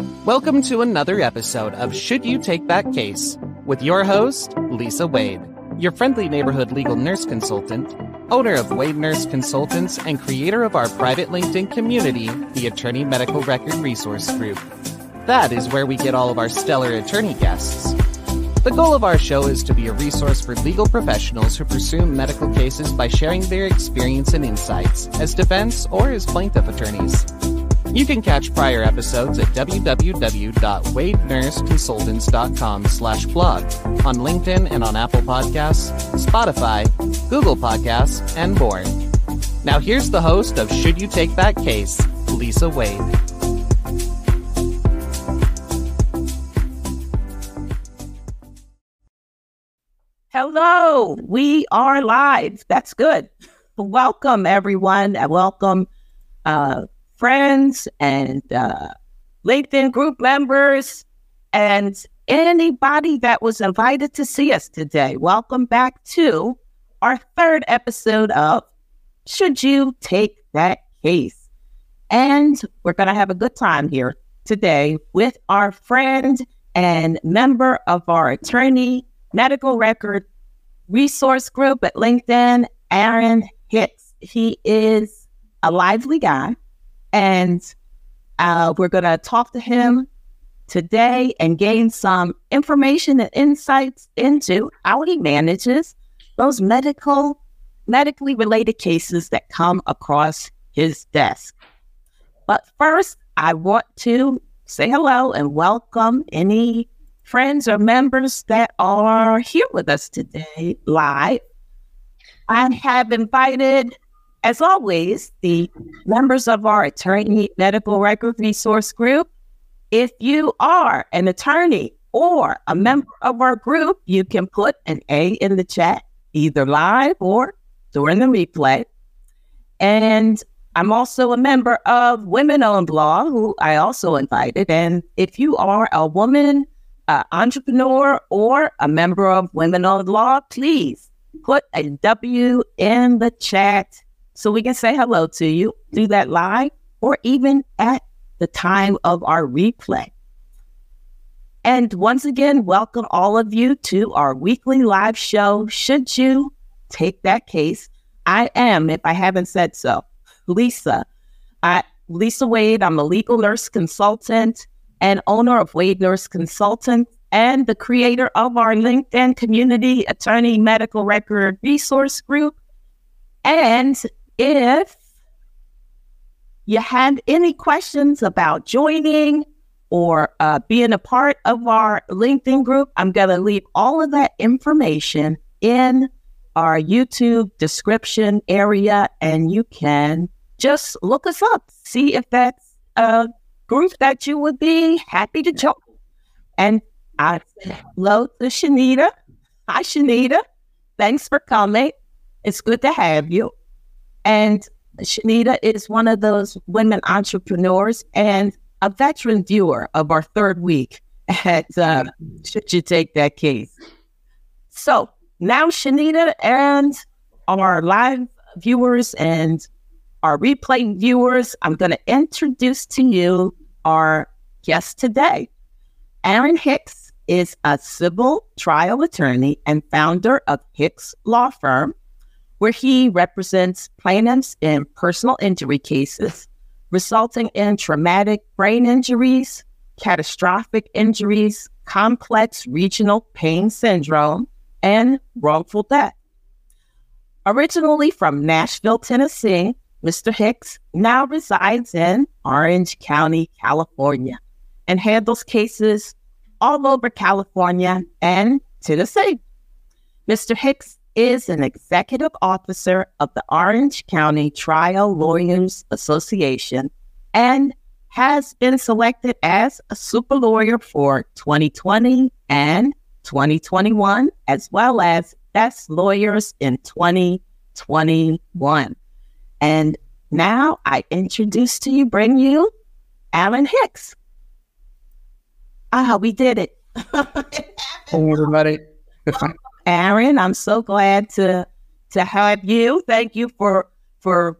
Welcome to another episode of Should You Take That Case with your host, Lisa Wade, your friendly neighborhood legal nurse consultant, owner of Wade Nurse Consultants, and creator of our private LinkedIn community, the Attorney Medical Record Resource Group. That is where we get all of our stellar attorney guests. The goal of our show is to be a resource for legal professionals who pursue medical cases by sharing their experience and insights as defense or as plaintiff attorneys. You can catch prior episodes at www.wadenurseconsultants.com slash blog on LinkedIn and on Apple Podcasts, Spotify, Google Podcasts, and more. Now here's the host of Should You Take That Case, Lisa Wade. Hello, we are live. That's good. Welcome, everyone. and Welcome, uh, friends and uh, LinkedIn group members and anybody that was invited to see us today. Welcome back to our third episode of Should You Take That Case? And we're going to have a good time here today with our friend and member of our attorney medical record resource group at LinkedIn, Aaron Hicks. He is a lively guy, and uh, we're going to talk to him today and gain some information and insights into how he manages those medical, medically related cases that come across his desk. But first, I want to say hello and welcome any friends or members that are here with us today live. I have invited, as always, the members of our attorney medical record resource group. If you are an attorney or a member of our group, you can put an A in the chat, either live or during the replay. And I'm also a member of Women Owned Law, who I also invited. And if you are a woman uh, entrepreneur or a member of Women Owned Law, please put a W in the chat so we can say hello to you. through that live or even at the time of our replay. And once again, welcome all of you to our weekly live show. Should you take that case? I am, if I haven't said so, Lisa. I, Lisa Wade, I'm a legal nurse consultant and owner of Wade Nurse Consultant and the creator of our LinkedIn community attorney medical record resource group. And if you had any questions about joining or uh, being a part of our LinkedIn group, I'm going to leave all of that information in our YouTube description area, and you can just look us up, see if that's a group that you would be happy to join. And I hello to Shanita. Hi, Shanita. Thanks for coming. It's good to have you. And Shanita is one of those women entrepreneurs and a veteran viewer of our third week at uh, Should You Take That Case? So now, Shanita and our live viewers and our replay viewers, I'm going to introduce to you our guest today. Aaron Hicks is a civil trial attorney and founder of Hicks Law Firm, where he represents plaintiffs in personal injury cases resulting in traumatic brain injuries, catastrophic injuries, complex regional pain syndrome, and wrongful death. Originally from Nashville, Tennessee, Mr. Hicks now resides in Orange County, California, and handles cases all over California and Tennessee. Mr. Hicks is an executive officer of the Orange County Trial Lawyers Association and has been selected as a super lawyer for 2020 and 2021, as well as best lawyers in 2021. And now I introduce to you, bring you Aaron Hicks. Ah, we did it. Hey, everybody. Aaron, I'm so glad to to have you. Thank you for for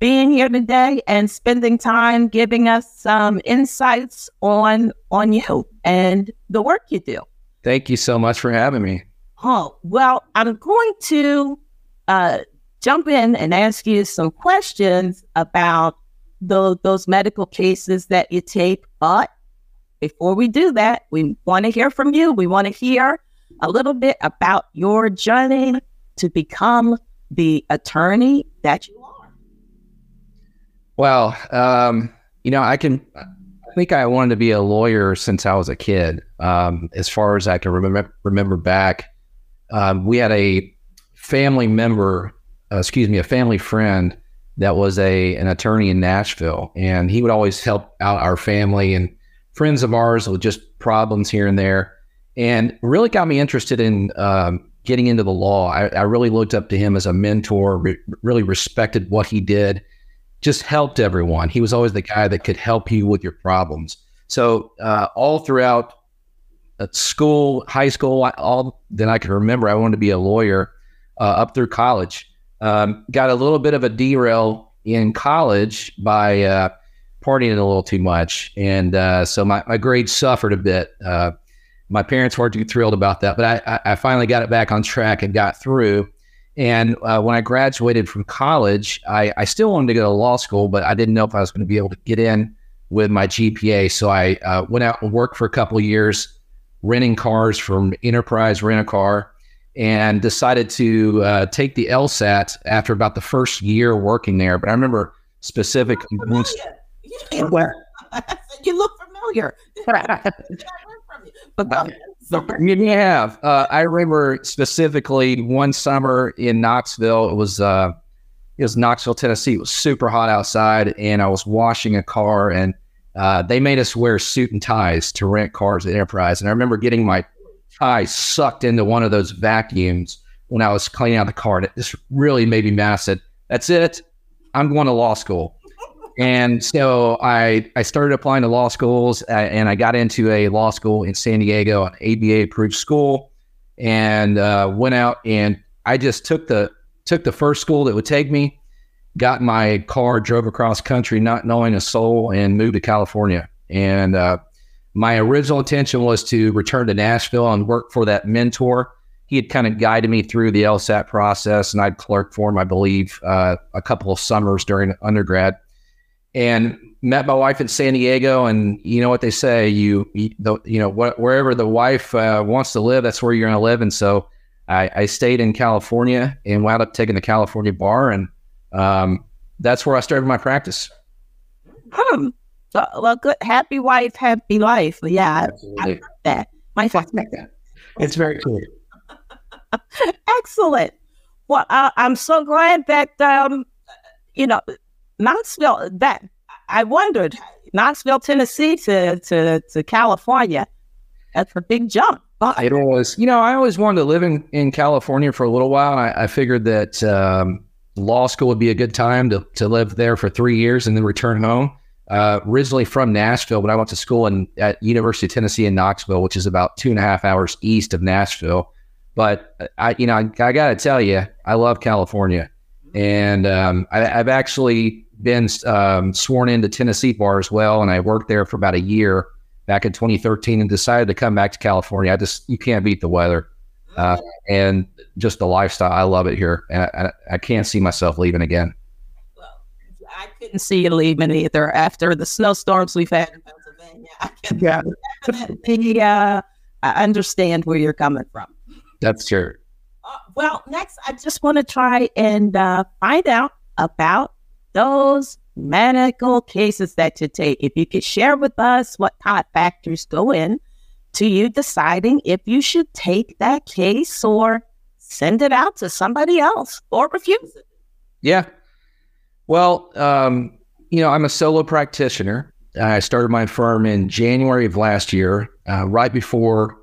being here today and spending time giving us some insights on on you and the work you do. Thank you so much for having me. Oh, well, I'm going to uh, jump in and ask you some questions about the, those medical cases that you take. But before we do that, we want to hear from you. We want to hear a little bit about your journey to become the attorney that you are. Well, um, you know, I can. I think I wanted to be a lawyer since I was a kid. Um, as far as I can remember, remember back, um, we had a family member, uh, excuse me, a family friend that was a an attorney in Nashville, and he would always help out our family and friends of ours with just problems here and there, and really got me interested in um, getting into the law. I, I, really looked up to him as a mentor, re- really respected what he did, just helped everyone. He was always the guy that could help you with your problems. So uh, all throughout school, high school, all that I can remember, I wanted to be a lawyer uh, up through college. Um, got a little bit of a derail in college by uh, partying a little too much. And uh, so my, my grades suffered a bit. My parents weren't too thrilled about that, but I, I finally got it back on track and got through. And uh, when I graduated from college, I, I, still wanted to go to law school, but I didn't know if I was going to be able to get in with my GPA. So I uh, went out and worked for a couple years renting cars from Enterprise Rent a Car and decided to uh, take the LSAT after about the first year working there. But I remember specifically once. Where? you look familiar. but yeah, uh, I remember specifically one summer in Knoxville. It was uh, it was Knoxville, Tennessee. It was super hot outside, and I was washing a car, and uh, they made us wear suit and ties to rent cars at Enterprise. And I remember getting my tie sucked into one of those vacuums when I was cleaning out the car. And it just really made me mad. I said, That's it. I'm going to law school. And so I, I started applying to law schools uh, and I got into a law school in San Diego, an ABA approved school, and uh, went out and I just took the took the first school that would take me got my car, drove across country, not knowing a soul, and moved to California. And uh, my original intention was to return to Nashville and work for that mentor. He had kind of guided me through the LSAT process, and I'd clerked for him, I believe, uh, a couple of summers during undergrad. And met my wife in San Diego, and you know what they say: you, you, the, you know, wh- wherever the wife uh, wants to live, that's where you're going to live. And so I, I stayed in California and wound up taking the California bar and um, that's where I started my practice. Hmm. So, well, good. Happy wife, happy life. Yeah, Absolutely. I that. My It's very cool. Excellent. Well, uh, I'm so glad that um, you know Knoxville. That I wondered Knoxville, Tennessee to to to California. That's a big jump. It was, you know, I always wanted to live in, in California for a little while. I, I figured that um, law school would be a good time to, to live there for three years and then return home. Uh, originally from Nashville, but I went to school in, at University of Tennessee in Knoxville, which is about two and a half hours east of Nashville. But I, you know, I, I got to tell you, I love California, and um, I, have actually been um, sworn into Tennessee bar as well, and I worked there for about a year back in 2013, and decided to come back to California. I just you can't beat the weather. Uh, and just the lifestyle. I love it here, and I, I, can't see myself leaving again. Well, I couldn't see you leaving either after the snowstorms we've had in Pennsylvania. I can yeah. definitely uh, I understand where you're coming from. That's true. Uh, well, next, I just want to try and uh, find out about those medical cases that you take. If you could share with us what of factors go in to you deciding if you should take that case or send it out to somebody else or refuse it. Yeah. Well, um, you know, I'm a solo practitioner. I started my firm in January of last year, uh, right before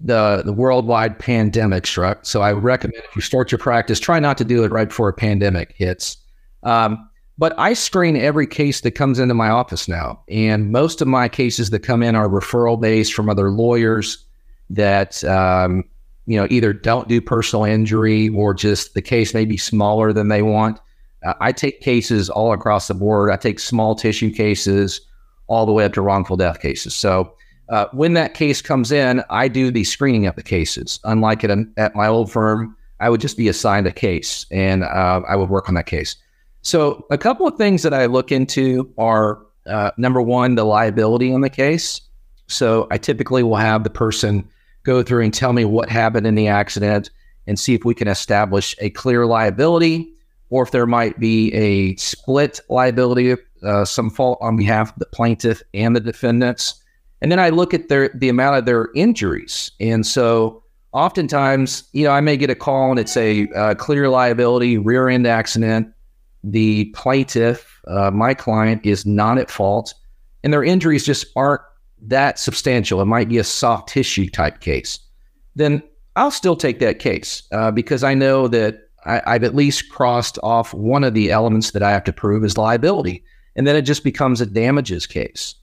the the worldwide pandemic struck. So I recommend if you start your practice, try not to do it right before a pandemic hits. Um, but I screen every case that comes into my office now. And most of my cases that come in are referral based from other lawyers that, um, you know, either don't do personal injury or just the case may be smaller than they want. Uh, I take cases all across the board. I take small tissue cases all the way up to wrongful death cases. So uh, when that case comes in, I do the screening of the cases. Unlike at, at my old firm, I would just be assigned a case and uh, I would work on that case. So a couple of things that I look into are uh, number one, the liability on the case. So I typically will have the person go through and tell me what happened in the accident and see if we can establish a clear liability or if there might be a split liability, uh, some fault on behalf of the plaintiff and the defendants. And then I look at their the amount of their injuries. And so oftentimes, you know, I may get a call and it's a uh, clear liability, rear end accident. The plaintiff, uh, my client, is not at fault, and their injuries just aren't that substantial. It might be a soft tissue type case. Then I'll still take that case uh, because I know that I, I've at least crossed off one of the elements that I have to prove is liability. And then it just becomes a damages case.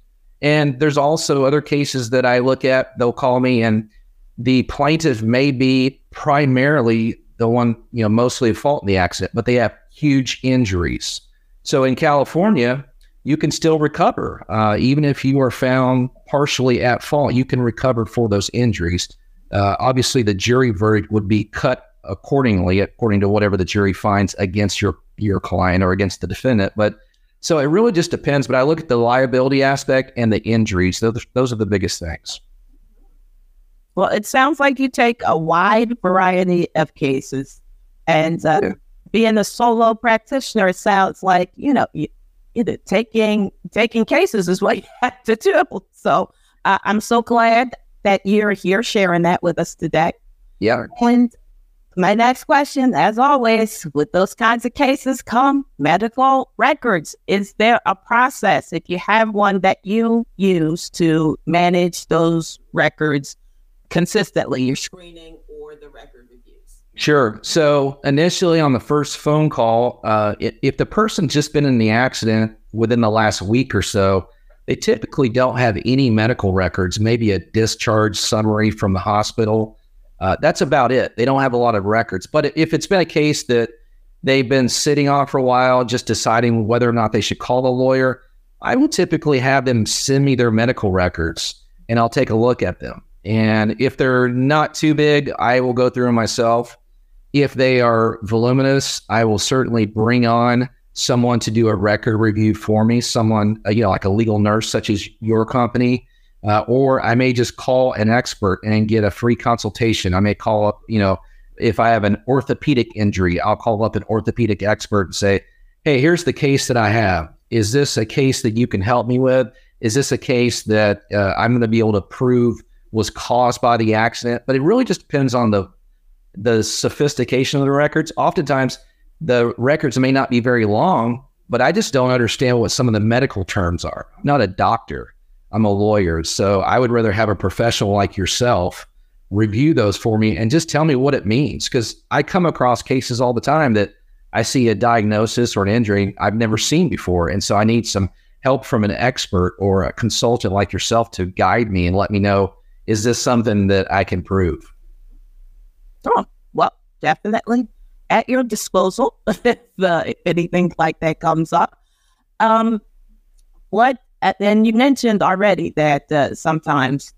And there's also other cases that I look at, they'll call me, and the plaintiff may be primarily the one, you know, mostly at fault in the accident, but they have huge injuries. So in California, you can still recover. Uh, even if you are found partially at fault, you can recover for those injuries. Uh, obviously, the jury verdict would be cut accordingly, according to whatever the jury finds against your your client or against the defendant. But so it really just depends. But I look at the liability aspect and the injuries; those those are the biggest things. Well, it sounds like you take a wide variety of cases, and uh, yeah. Being a solo practitioner sounds like you know you, taking taking cases is what you have to do. So uh, I'm so glad that you're here sharing that with us today. Yeah. And my next question, as always, with those kinds of cases come medical records. Is there a process, if you have one, that you use to manage those records consistently, your screening or the record? Sure. So initially on the first phone call, uh, if the person's just been in the accident within the last week or so, they typically don't have any medical records, maybe a discharge summary from the hospital uh, that's about it. They don't have a lot of records. But if it's been a case that they've been sitting on for a while, just deciding whether or not they should call a lawyer, I will typically have them send me their medical records and I'll take a look at them. And if they're not too big, I will go through them myself. If they are voluminous, I will certainly bring on someone to do a record review for me, someone, uh, you know, like a legal nurse, such as your company, uh, or I may just call an expert and get a free consultation. I may call up, you know, if I have an orthopedic injury, I'll call up an orthopedic expert and say, hey, here's the case that I have. Is this a case that you can help me with? Is this a case that uh, I'm going to be able to prove was caused by the accident? But it really just depends on the the sophistication of the records. Oftentimes, the records may not be very long, but I just don't understand what some of the medical terms are. I'm not a doctor. I'm a lawyer. So I would rather have a professional like yourself review those for me and just tell me what it means. Because I come across cases all the time that I see a diagnosis or an injury I've never seen before. And so I need some help from an expert or a consultant like yourself to guide me and let me know is this something that I can prove? Well, definitely at your disposal if, uh, if anything like that comes up. Um, what and you mentioned already that uh, sometimes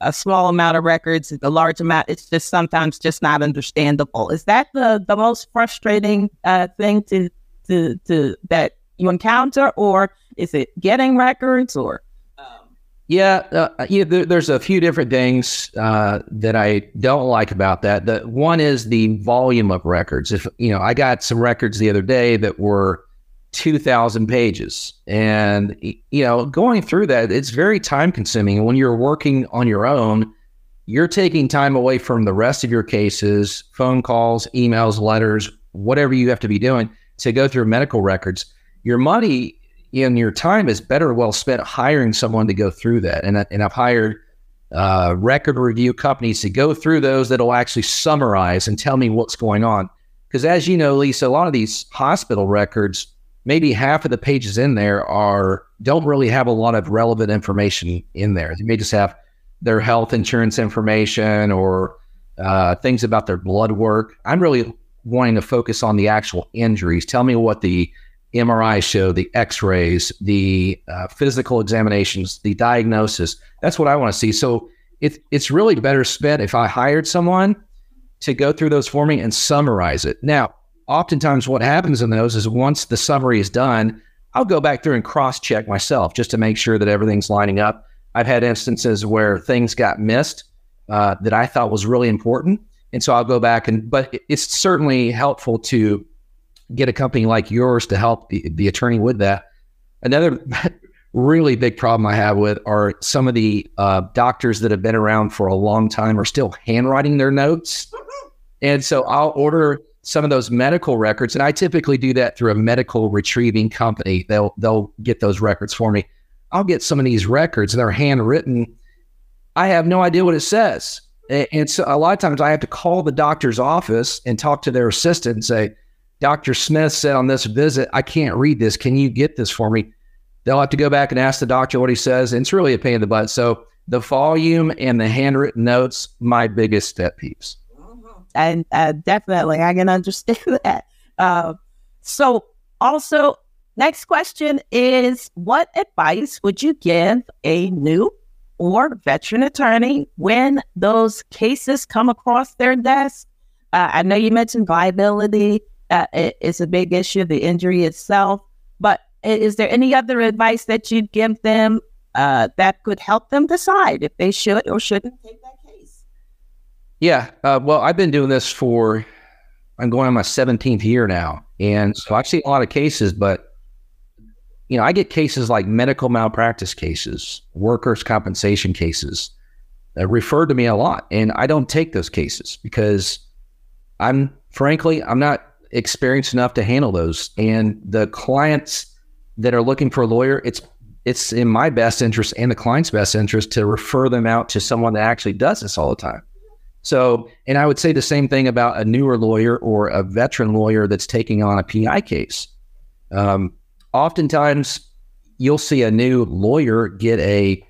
a small amount of records, a large amount, it's just sometimes just not understandable. Is that the, the most frustrating uh, thing to, to, to that you encounter, or is it getting records, or? Yeah, uh, yeah. There, there's a few different things uh, that I don't like about that. The one is the volume of records. If you know, I got some records the other day that were 2000 pages and you know going through that it's very time consuming when you're working on your own you're taking time away from the rest of your cases phone calls emails letters whatever you have to be doing to go through medical records your money and your time is better well spent hiring someone to go through that and, and i've hired uh, record review companies to go through those that'll actually summarize and tell me what's going on because as you know lisa a lot of these hospital records maybe half of the pages in there are don't really have a lot of relevant information in there. They may just have their health insurance information or uh, things about their blood work. I'm really wanting to focus on the actual injuries. Tell me what the MRI show, the X-rays, the uh, physical examinations, the diagnosis. That's what I want to see. So it, it's really better spent if I hired someone to go through those for me and summarize it. Now, oftentimes what happens in those is once the summary is done, I'll go back through and cross check myself just to make sure that everything's lining up. I've had instances where things got missed uh, that I thought was really important. And so I'll go back and, but it's certainly helpful to get a company like yours to help the, the attorney with that. Another really big problem I have with are some of the uh, doctors that have been around for a long time are still handwriting their notes. And so I'll order some of those medical records, and I typically do that through a medical retrieving company. They'll they'll get those records for me. I'll get some of these records, they're handwritten. I have no idea what it says. And so a lot of times I have to call the doctor's office and talk to their assistant and say, Dr. Smith said on this visit, I can't read this. Can you get this for me? They'll have to go back and ask the doctor what he says. And it's really a pain in the butt. So the volume and the handwritten notes, my biggest step peeps. And uh, definitely, I can understand that. Uh, so, also, next question is What advice would you give a new or veteran attorney when those cases come across their desk? Uh, I know you mentioned liability uh, a big issue, the injury itself. But is there any other advice that you'd give them uh, that could help them decide if they should or shouldn't take that case? Yeah. Uh, well, I've been doing this for, I'm going on my 17th year now. And so I've seen a lot of cases, but you know, I get cases like medical malpractice cases, workers' compensation cases that refer to me a lot. And I don't take those cases because I'm frankly, I'm not experienced enough to handle those. And the clients that are looking for a lawyer, it's it's in my best interest and the client's best interest to refer them out to someone that actually does this all the time. So, and I would say the same thing about a newer lawyer or a veteran lawyer that's taking on a PI case. Um, oftentimes, you'll see a new lawyer get a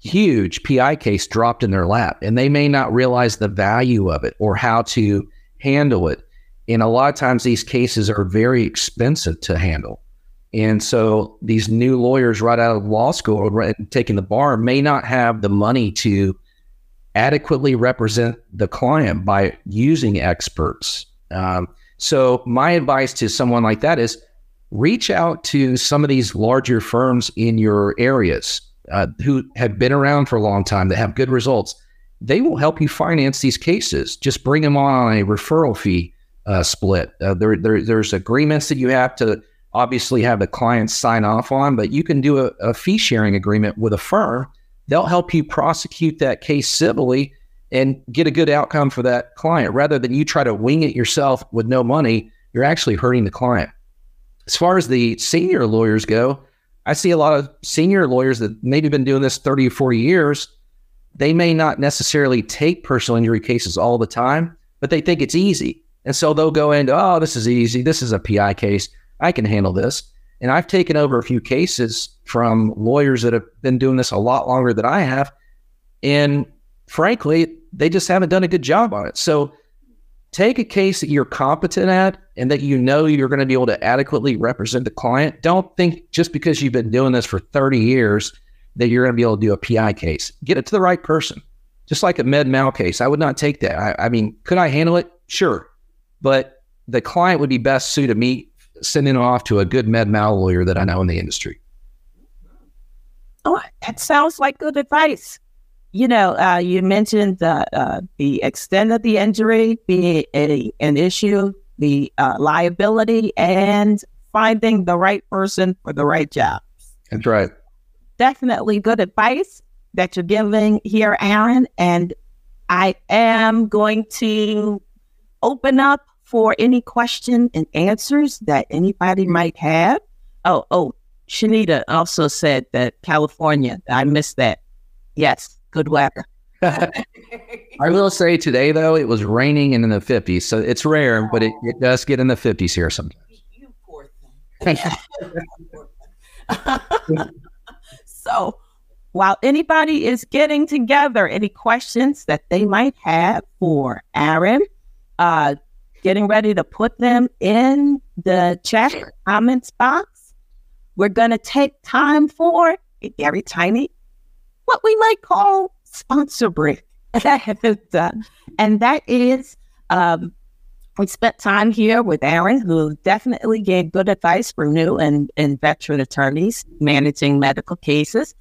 huge PI case dropped in their lap, and they may not realize the value of it or how to handle it. And a lot of times these cases are very expensive to handle. And so these new lawyers right out of law school or taking the bar may not have the money to adequately represent the client by using experts. Um, so my advice to someone like that is reach out to some of these larger firms in your areas uh, who have been around for a long time that have good results. They will help you finance these cases. Just bring them on a referral fee uh, split. Uh, there, there, there's agreements that you have to obviously have the client sign off on, but you can do a, a fee sharing agreement with a firm. They'll help you prosecute that case civilly and get a good outcome for that client rather than you try to wing it yourself with no money. You're actually hurting the client. As far as the senior lawyers go, I see a lot of senior lawyers that maybe been doing this 30 or 40 years. They may not necessarily take personal injury cases all the time, but they think it's easy. And so they'll go into, oh, this is easy. This is a PI case. I can handle this. And I've taken over a few cases from lawyers that have been doing this a lot longer than I have. And frankly, they just haven't done a good job on it. So take a case that you're competent at and that you know you're going to be able to adequately represent the client. Don't think just because you've been doing this for 30 years that you're going to be able to do a PI case. Get it to the right person. Just like a med mal case, I would not take that. I, I mean, could I handle it? Sure but the client would be best suited me sending off to a good med mal lawyer that I know in the industry. Oh, that sounds like good advice. You know, uh, you mentioned uh, uh, the extent of the injury being a, an issue, the uh, liability, and finding the right person for the right job. That's right. Definitely good advice that you're giving here, Aaron. And I am going to open up for any question and answers that anybody might have. Oh, oh, Shanita also said that California. I missed that. Yes, good weather. I will say today though it was raining and in the 50s, so it's rare, but it, it does get in the 50s here sometimes. You poor thing. so, while anybody is getting together, any questions that they might have for Aaron, uh, getting ready to put them in the chat comments box. We're going to take time for a very tiny, what we might call sponsor break. and that is, um, we spent time here with Aaron, who definitely gave good advice for new and, and veteran attorneys managing medical cases.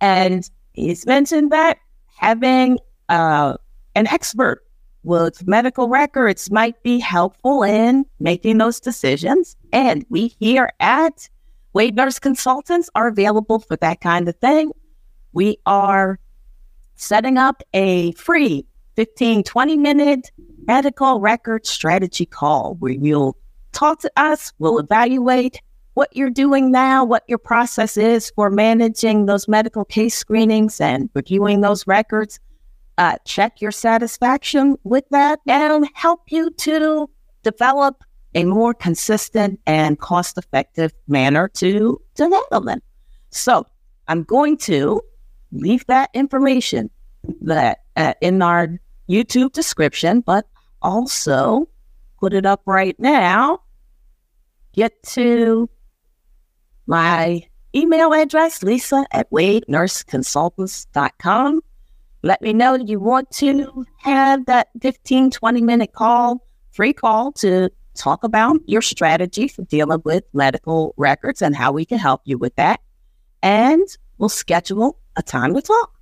And he's mentioned that having uh, an expert with medical records might be helpful in making those decisions. And we here at Wade Nurse Consultants are available for that kind of thing. We are setting up a free 15, 20 minute medical record strategy call where you'll talk to us, we'll evaluate what you're doing now, what your process is for managing those medical case screenings and reviewing those records. Uh, check your satisfaction with that and help you to develop a more consistent and cost effective manner to, to handle them. So I'm going to leave that information that uh, in our YouTube description, but also put it up right now. Get to my email address, lisa at wadenurseconsultants.com. Let me know you want to have that 15, 20 minute call, free call to talk about your strategy for dealing with medical records and how we can help you with that. And we'll schedule a time to talk.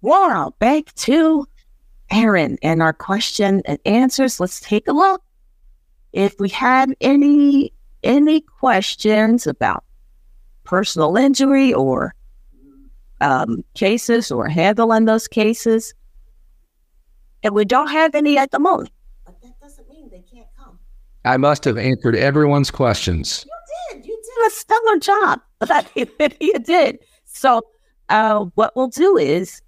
Wow, back to Aaron and our question and answers. Let's take a look. If we have any any questions about personal injury or um, cases or handling those cases, and we don't have any at the moment, but that doesn't mean they can't come. I must have answered everyone's questions. You did. You did a stellar job. you did. So, uh, what we'll do is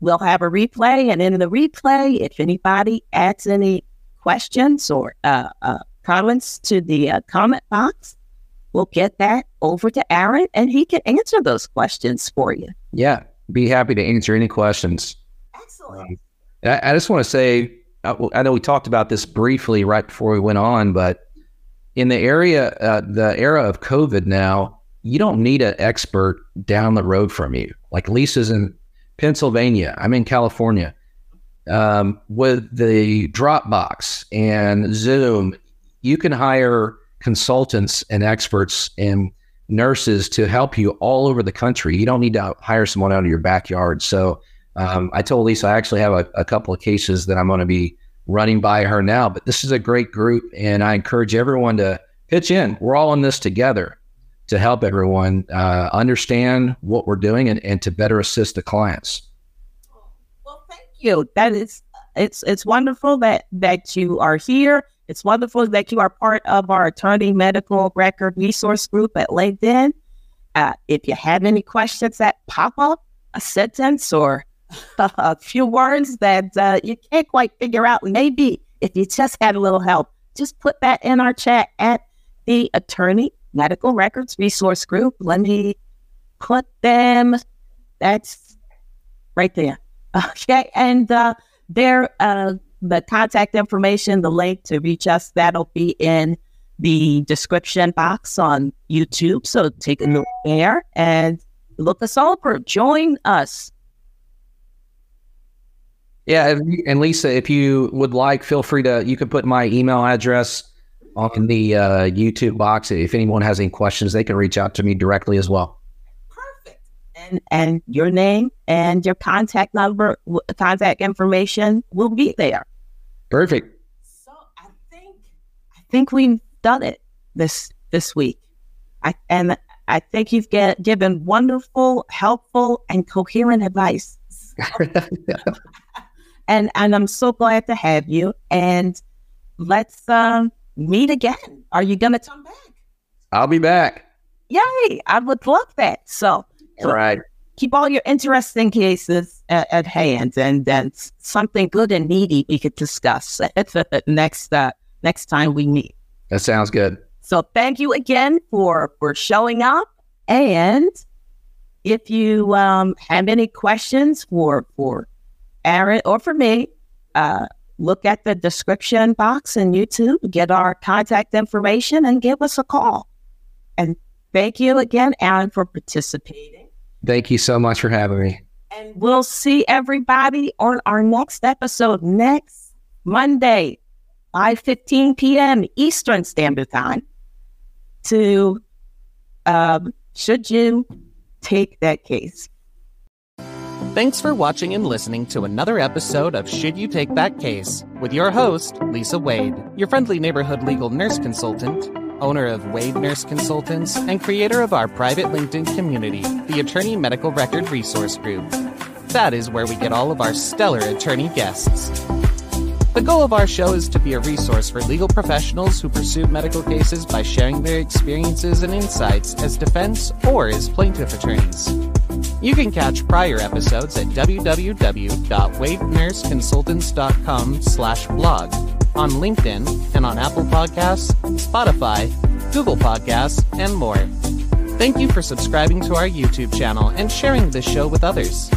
we'll have a replay. And in the replay, if anybody adds any questions or uh, uh, comments to the uh, comment box, we'll get that over to Aaron and he can answer those questions for you. Yeah, be happy to answer any questions. Excellent. Um, I, I, just want to say, I, uh, I know we talked about this briefly right before we went on, but in the area, uh, the era of COVID now, you don't need an expert down the road from you. Like Lisa's in Pennsylvania. I'm in California. Um, with the Dropbox and Zoom, you can hire consultants and experts and nurses to help you all over the country. You don't need to hire someone out of your backyard. So um, I told Lisa I actually have a, a couple of cases that I'm going to be running by her now. But this is a great group, and I encourage everyone to pitch in. We're all in this together to help everyone uh, understand what we're doing and, and to better assist the clients. Well, thank you. That is it's it's wonderful that that you are here. It's wonderful that you are part of our attorney medical record resource group at LinkedIn. Uh, if you have any questions that pop up, a sentence or a few words that uh, you can't quite figure out, maybe if you just had a little help, just put that in our chat at the attorney medical records resource group. Let me put them. That's right there. Okay, and uh, there, uh, the contact information, the link to reach us, that'll be in the description box on YouTube. So take a look there and look us over. Join us. Yeah, and Lisa, if you would like, feel free to. You can put my email address on the uh, YouTube box. If anyone has any questions, they can reach out to me directly as well. Perfect. And your name and your contact number, contact information will be there. Perfect. So I think I think we've done it this this week. I and I think you've get, given wonderful, helpful, and coherent advice. and and I'm so glad to have you. And let's um meet again. Are you going to come back? I'll be back. Yay! I would love that. So, right. Keep all your interesting cases at, at hand, and then something good and needy we could discuss next uh, next time we meet. That sounds good. So, thank you again for for showing up. And if you um, have any questions for for Aaron or for me, uh, look at the description box in YouTube, get our contact information, and give us a call. And thank you again, Aaron, for participating. Thank you so much for having me. And we'll see everybody on our next episode next Monday, 5.15 p.m. Eastern Standard Time to um, Should You Take That Case? Thanks for watching and listening to another episode of Should You Take That Case with your host, Lisa Wade, your friendly neighborhood legal nurse consultant, owner of Wade Nurse Consultants, and creator of our private LinkedIn community, the Attorney Medical Record Resource Group. That is where we get all of our stellar attorney guests. The goal of our show is to be a resource for legal professionals who pursue medical cases by sharing their experiences and insights as defense or as plaintiff attorneys. You can catch prior episodes at www.wadenurseconsultants.com slash blog, on LinkedIn, and on Apple Podcasts, Spotify, Google Podcasts, and more. Thank you for subscribing to our YouTube channel and sharing this show with others.